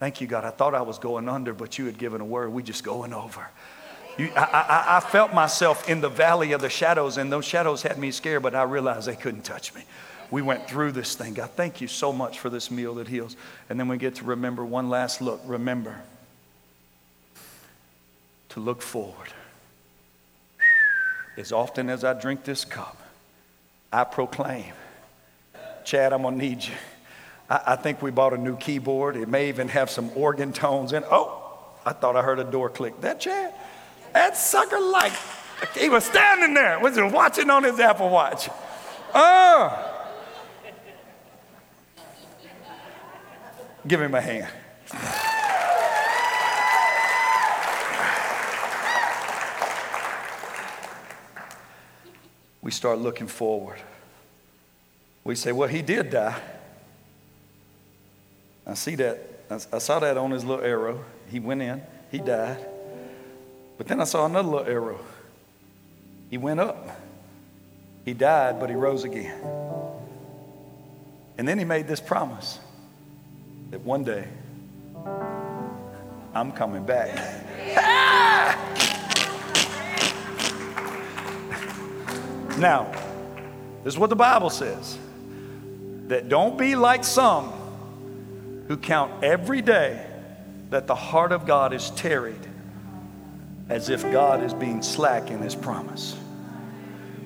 Thank you, God. I thought I was going under, but you had given a word. We just going over. You, I, I, I felt myself in the valley of the shadows, and those shadows had me scared, but I realized they couldn't touch me. We went through this thing. God, thank you so much for this meal that heals. And then we get to remember one last look. Remember to look forward as often as I drink this cup, I proclaim, Chad, I'm going to need you. I, I, think we bought a new keyboard. It may even have some organ tones in Oh, I thought I heard a door click. That Chad? That sucker like, he was standing there, was just watching on his Apple Watch. Oh. Give him a hand. We start looking forward. We say, well, he did die. I see that. I saw that on his little arrow. He went in, he died. But then I saw another little arrow. He went up. He died, but he rose again. And then he made this promise that one day I'm coming back. Now, this is what the Bible says that don't be like some who count every day that the heart of God is tarried as if God is being slack in his promise.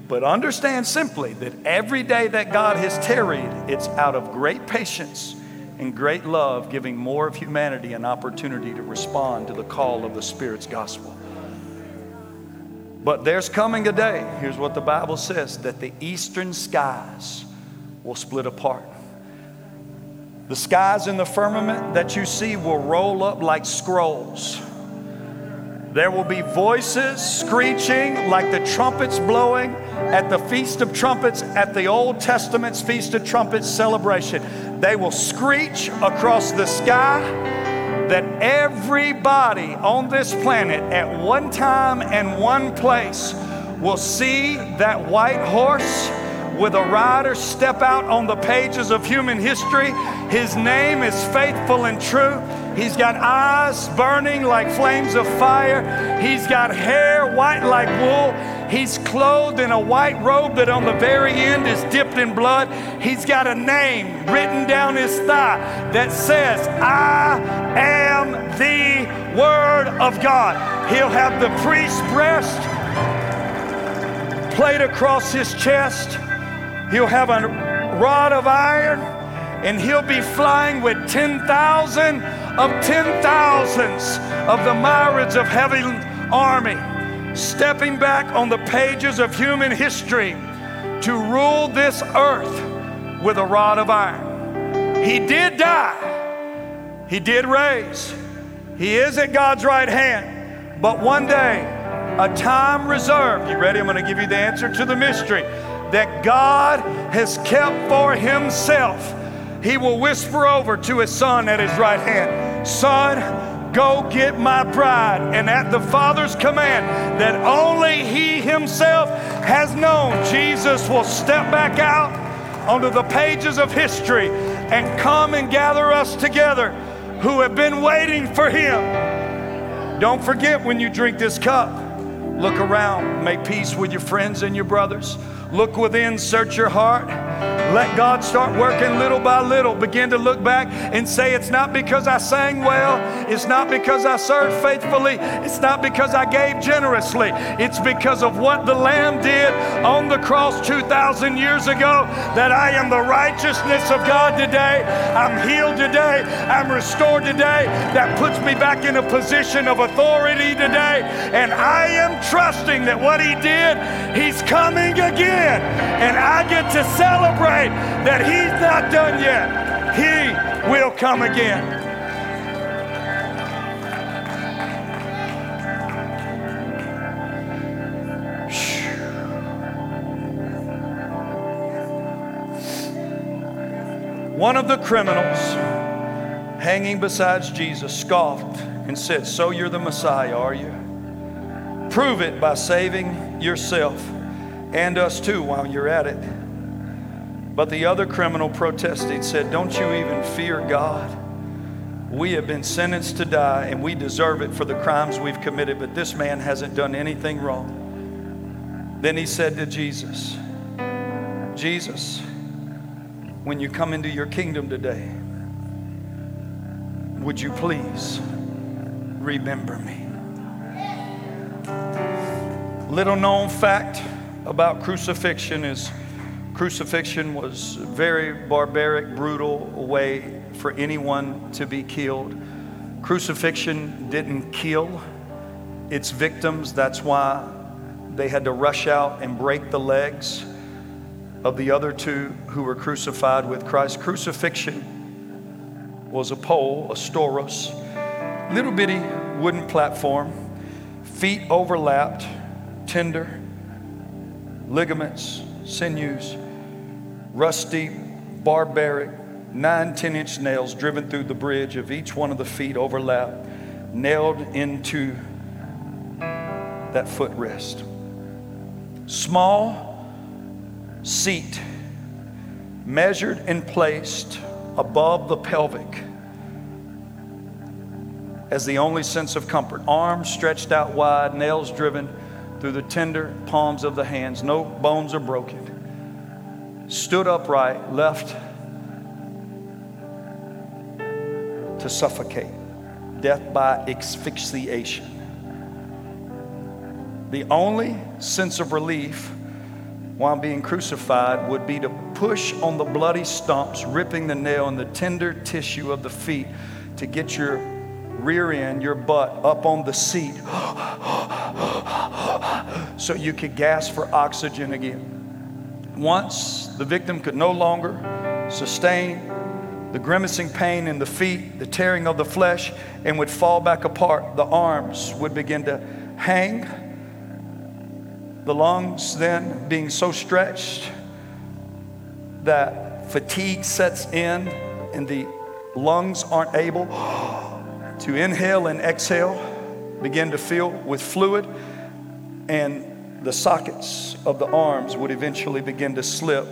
But understand simply that every day that God has tarried, it's out of great patience and great love, giving more of humanity an opportunity to respond to the call of the Spirit's gospel. But there's coming a day, here's what the Bible says, that the eastern skies will split apart. The skies in the firmament that you see will roll up like scrolls. There will be voices screeching like the trumpets blowing at the Feast of Trumpets, at the Old Testament's Feast of Trumpets celebration. They will screech across the sky that everybody on this planet at one time and one place will see that white horse with a rider step out on the pages of human history. His name is faithful and true. He's got eyes burning like flames of fire. He's got hair white like wool. He's clothed in a white robe that on the very end is dipped in blood. He's got a name written down his thigh that says, I am the Word of God. He'll have the priest's breast played across his chest. He'll have a rod of iron and he'll be flying with 10,000 of 10,000s of the myriads of heaven army stepping back on the pages of human history to rule this earth with a rod of iron. He did die, He did raise, He is at God's right hand. But one day, a time reserved, you ready? I'm going to give you the answer to the mystery that God has kept for Himself. He will whisper over to His Son at His right hand Son, Go get my bride. And at the Father's command, that only He Himself has known, Jesus will step back out onto the pages of history and come and gather us together who have been waiting for Him. Don't forget when you drink this cup, look around, make peace with your friends and your brothers. Look within, search your heart. Let God start working little by little. Begin to look back and say, It's not because I sang well. It's not because I served faithfully. It's not because I gave generously. It's because of what the Lamb did on the cross 2,000 years ago that I am the righteousness of God today. I'm healed today. I'm restored today. That puts me back in a position of authority today. And I am trusting that what He did, He's coming again again. And I get to celebrate that He's not done yet. He will come again. One of the criminals hanging beside Jesus scoffed and said, So you're the Messiah, are you? Prove it by saving yourself and us too while you're at it. But the other criminal protested, said, Don't you even fear God? We have been sentenced to die and we deserve it for the crimes we've committed, but this man hasn't done anything wrong. Then he said to Jesus, Jesus, when you come into your kingdom today, would you please remember me? Little known fact about crucifixion is crucifixion was a very barbaric, brutal way for anyone to be killed. Crucifixion didn't kill its victims. That's why they had to rush out and break the legs of the other two who were crucified with Christ. Crucifixion was a pole, a stauros, little bitty wooden platform, feet overlapped, tender ligaments, sinews, rusty, barbaric, nine 10 inch nails driven through the bridge of each one of the feet overlap, nailed into that footrest. Small seat measured and placed above the pelvic as the only sense of comfort. Arms stretched out wide, nails driven through the tender palms of the hands. No bones are broken. Stood upright, left to suffocate. Death by asphyxiation. The only sense of relief while being crucified would be to push on the bloody stumps, ripping the nail in the tender tissue of the feet to get your rear end, your butt, up on the seat <gasps> oh, so you could gasp for oxygen again. Once the victim could no longer sustain the grimacing pain in the feet, the tearing of the flesh, and would fall back apart, the arms would begin to hang the lungs then being so stretched that fatigue sets in and the lungs aren't able <gasps> to inhale and exhale, begin to fill with fluid, and the sockets of the arms would eventually begin to slip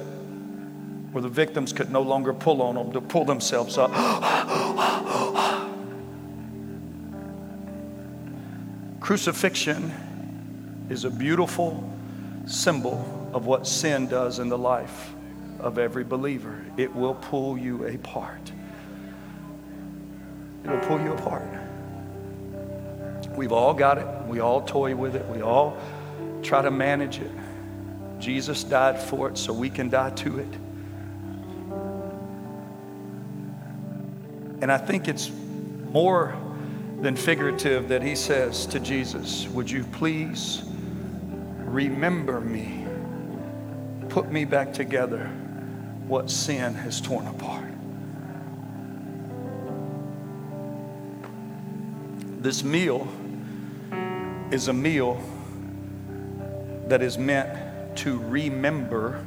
where the victims could no longer pull on them to pull themselves up. <gasps> Crucifixion is a beautiful symbol of what sin does in the life of every believer. It will pull you apart. It will pull you apart. We've all got it. We all toy with it. We all try to manage it. Jesus died for it so we can die to it. And I think it's more than figurative that he says to Jesus, Would you please remember me? Put me back together what sin has torn apart. This meal is a meal that is meant to remember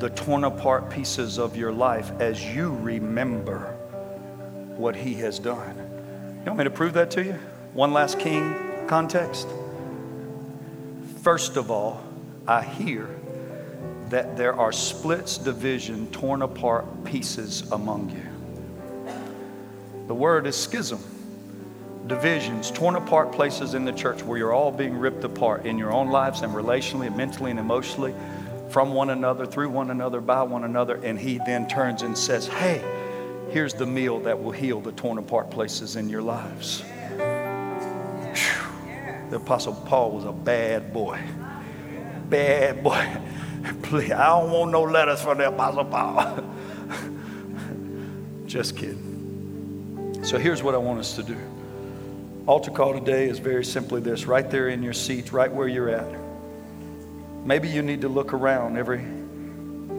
the torn apart pieces of your life as you remember what he has done. You want me to prove that to you? One last king context. First of all, I hear that there are splits, division, torn apart pieces among you. The word is schism. Divisions, torn apart places in the church where you're all being ripped apart in your own lives and relationally and mentally and emotionally from one another, through one another, by one another. And he then turns and says, Hey, here's the meal that will heal the torn apart places in your lives. Whew. The Apostle Paul was a bad boy. Bad boy. <laughs> Please, I don't want no letters from the Apostle Paul. <laughs> Just kidding. So here's what I want us to do. Altar call today is very simply this right there in your seat, right where you're at. Maybe you need to look around, every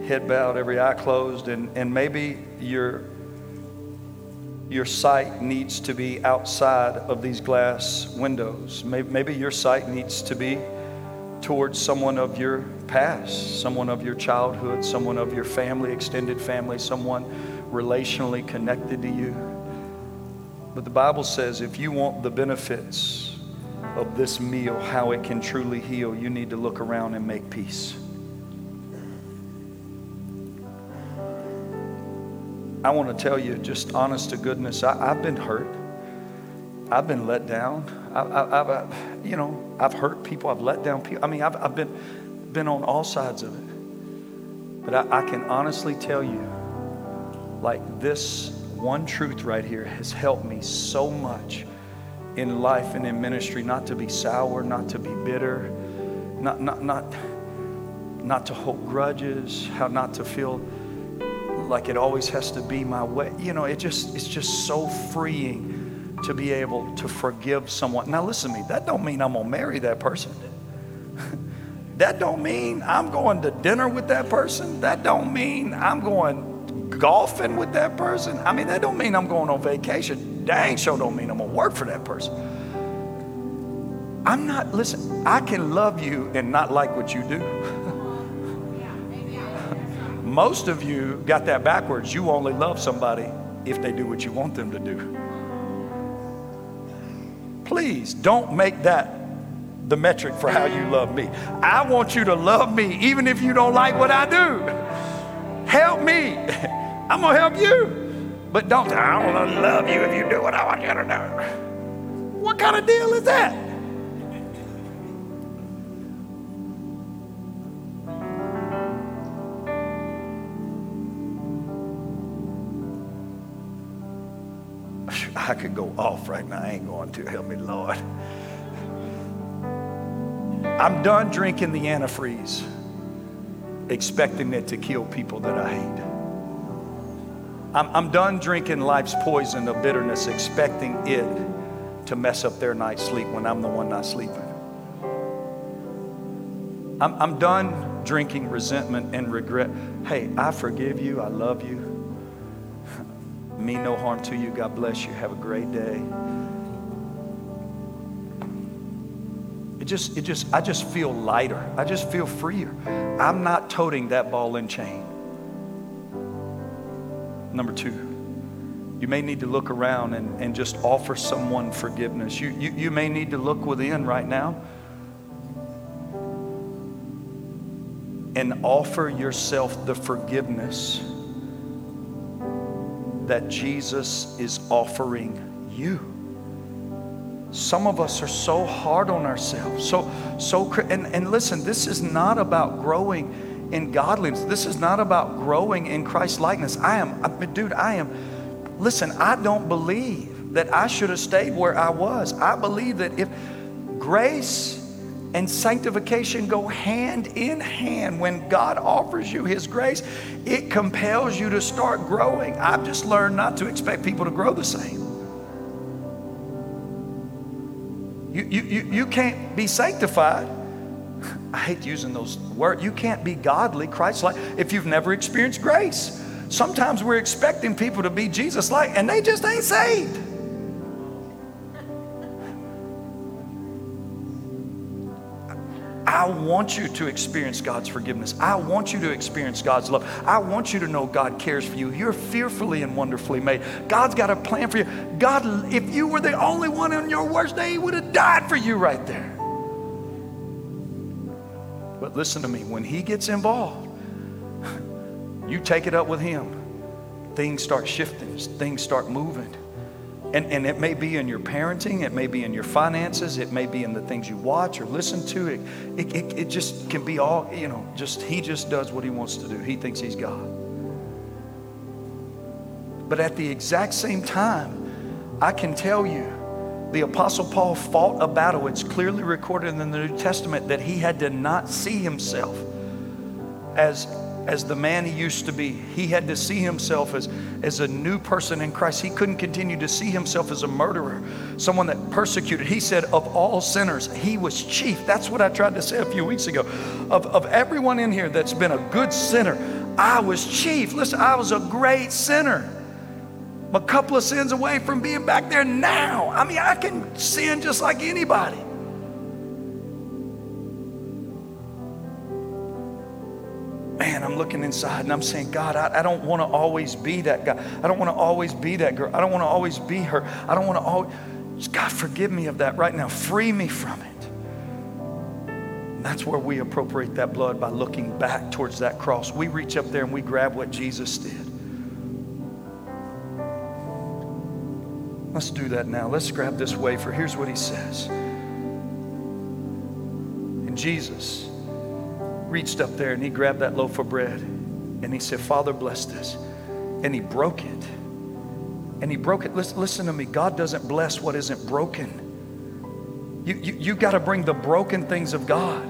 head bowed, every eye closed, and, and maybe you're your sight needs to be outside of these glass windows. Maybe, your sight needs to be towards someone of your past, someone of your childhood, someone of your family, extended family, someone relationally connected to you. But the Bible says if you want the benefits of this meal, how it can truly heal, you need to look around and make peace. I want to tell you, just honest to goodness, I, have been hurt. I've been let down. I, have you know, I've hurt people. I've let down people. I mean, I've, I've been, been on all sides of it. But I, I can honestly tell you, like this one truth right here has helped me so much in life and in ministry not to be sour, not to be bitter, not, not, not, not to hold grudges, how not to feel like it always has to be my way. You know, it just it's just so freeing to be able to forgive someone. Now listen to me, that don't mean I'm gonna marry that person. <laughs> that don't mean I'm going to dinner with that person. That don't mean I'm going golfing with that person. I mean, that don't mean I'm going on vacation. Dang sure don't mean I'm gonna work for that person. I'm not, listen, I can love you and not like what you do. <laughs> Most of you got that backwards. You only love somebody if they do what you want them to do. Please don't make that the metric for how you love me. I want you to love me even if you don't like what I do. Help me. <laughs> I'm going to help you. But don't, I don't love you if you do what I want you to do. What kind of deal is that? I could go off right now. I ain't going to. Help me, Lord. I'm done drinking the antifreeze. expecting it to kill people that I hate. I'm, I'm done drinking life's poison of bitterness, expecting it to mess up their night's sleep when I'm the one not sleeping. I'm, I'm done drinking resentment and regret. Hey, I forgive you. I love you. <laughs> Mean no harm to you. God bless you. Have a great day. It just, it just, I just feel lighter. I just feel freer. I'm not toting that ball and chain. Number two, you may need to look around and, and just offer someone forgiveness. You, you, you may need to look within right now and offer yourself the forgiveness that Jesus is offering you. Some of us are so hard on ourselves. So, so, and, and listen, this is not about growing in godliness. This is not about growing in Christ likeness. I am, I, dude, I am, listen, I don't believe that I should have stayed where I was. I believe that if grace and sanctification go hand in hand when God offers you His grace, it compels you to start growing. I've just learned not to expect people to grow the same. You, you, you, you can't be sanctified. I hate using those words. You can't be godly, Christ like, if you've never experienced grace. Sometimes we're expecting people to be Jesus like, and they just ain't saved. I want you to experience God's forgiveness. I want you to experience God's love. I want you to know God cares for you. You're fearfully and wonderfully made. God's got a plan for you. God, if you were the only one on your worst day, He would have died for you right there. But listen to me when He gets involved, <laughs> you take it up with Him, things start shifting, things start moving. And, and it may be in your parenting, it may be in your finances, it may be in the things you watch or listen to. It, it, it, it just can be all, you know, just he just does what he wants to do. He thinks he's God. But at the exact same time, I can tell you, the Apostle Paul fought a battle. It's clearly recorded in the New Testament that he had to not see himself as as the man he used to be. He had to see himself as, as a new person in Christ. He couldn't continue to see himself as a murderer, someone that persecuted. He said, Of all sinners, he was chief. That's what I tried to say a few weeks ago. Of, of everyone in here that's been a good sinner, I was chief. Listen, I was a great sinner. A couple of sins away from being back there now. I mean, I can sin just like anybody. man, I'm looking inside and I'm saying, God, I, I don't want to always be that guy. I don't want to always be that girl. I don't want to always be her. I don't want to always, God, forgive me of that right now. Free me from it. And that's where we appropriate that blood by looking back towards that cross. We reach up there and we grab what Jesus did. Let's do that now. Let's grab this wafer. Here's what he says. And Jesus, reached up there and he grabbed that loaf of bread and he said, Father, bless this. And he broke it. And he broke it. Listen, listen to me. God doesn't bless what isn't broken. You, you, you got to bring the broken things of God,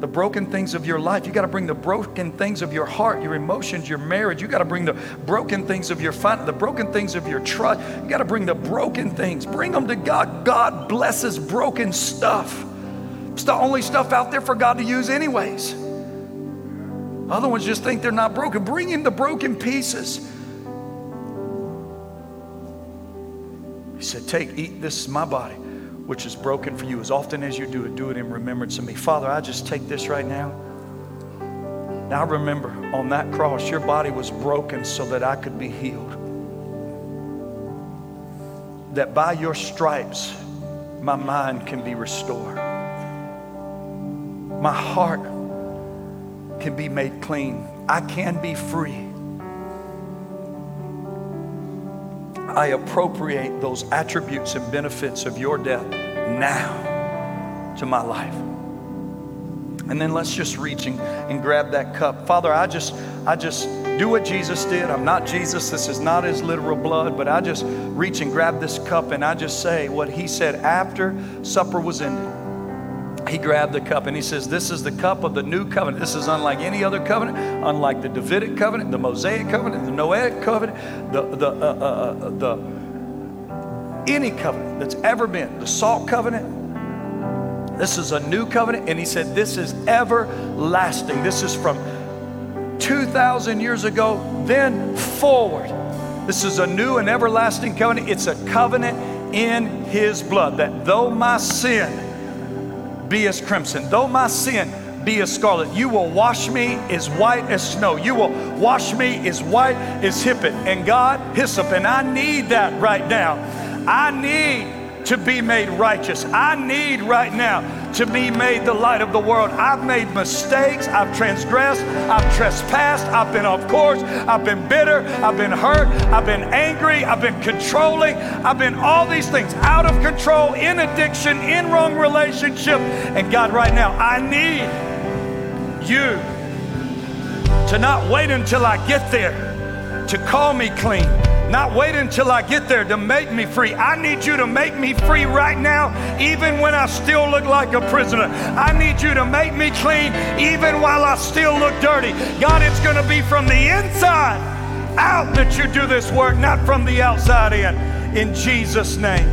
the broken things of your life. You got to bring the broken things of your heart, your emotions, your marriage. You got to bring the broken things of your fun, the broken things of your trust. You got to bring the broken things. Bring them to God. God blesses broken stuff. It's the only stuff out there for God to use, anyways. Other ones just think they're not broken. Bring in the broken pieces. He said, Take, eat, this is my body, which is broken for you. As often as you do it, do it in remembrance of me. Father, I just take this right now. Now remember, on that cross, your body was broken so that I could be healed. That by your stripes, my mind can be restored. My heart can be made clean. I can be free. I appropriate those attributes and benefits of your death now to my life. And then let's just reach and, and grab that cup. Father, I just, I just do what Jesus did. I'm not Jesus. This is not his literal blood, but I just reach and grab this cup and I just say what he said after supper was ended he grabbed the cup and he says, This is the cup of the new covenant. This is unlike any other covenant, unlike the Davidic covenant, the Mosaic covenant, the Noahic covenant, the, the, uh, uh, uh, the any covenant that's ever been, the salt covenant. This is a new covenant. And he said, This is everlasting. This is from 2,000 years ago, then forward. This is a new and everlasting covenant. It's a covenant in his blood that though my sin, be as crimson. Though my sin be as scarlet, you will wash me as white as snow. You will wash me as white as hyssop. And God, hyssop. And I need that right now. I need to be made righteous. I need right now to be made the light of the world. I've made mistakes. I've transgressed. I've trespassed. I've been off course. I've been bitter. I've been hurt. I've been angry. I've been controlling. I've been all these things out of control, in addiction, in wrong relationship. And God, right now, I need you to not wait until I get there to call me clean not wait until I get there to make me free. I need you to make me free right now, even when I still look like a prisoner. I need you to make me clean, even while I still look dirty. God, it's going to be from the inside out that you do this work, not from the outside in. In Jesus' name.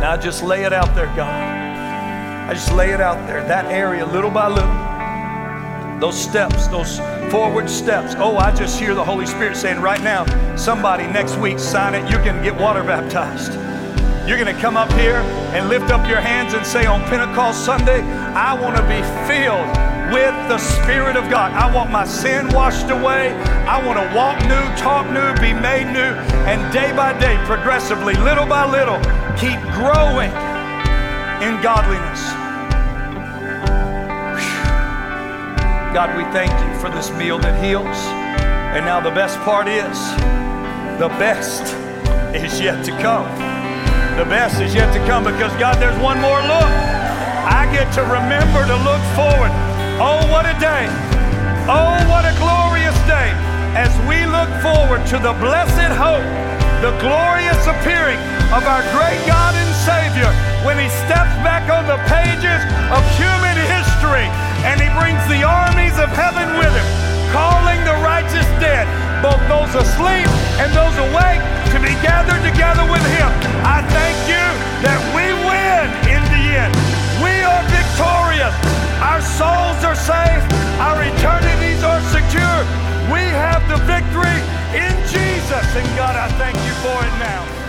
Now just lay it out there, God. I just lay it out there, that area, little by little. Those steps, those forward steps. Oh, I just hear the Holy Spirit saying right now, somebody next week sign it. Going to get water baptized. You're going to come up here and lift up your hands and say on Pentecost Sunday, I want to be filled with the Spirit of God. I want my sin washed away. I want to walk new, talk new, be made new, and day by day, progressively, little by little, keep growing in godliness. God, we thank you for this meal that heals. And now the best part is the best <laughs> is yet to come. The best is yet to come because, God, there's one more look. I get to remember to look forward. Oh, what a day! Oh, what a glorious day as we look forward to the blessed hope, the glorious appearing of our great God and Savior when He steps back on the pages of human history and he brings the armies of heaven with him, calling the righteous dead, both those asleep and those awake, to be gathered together with him. I thank you that we win in the end. We are victorious. Our souls are safe. Our eternities are secure. We have the victory in Jesus. And God, I thank you for it now.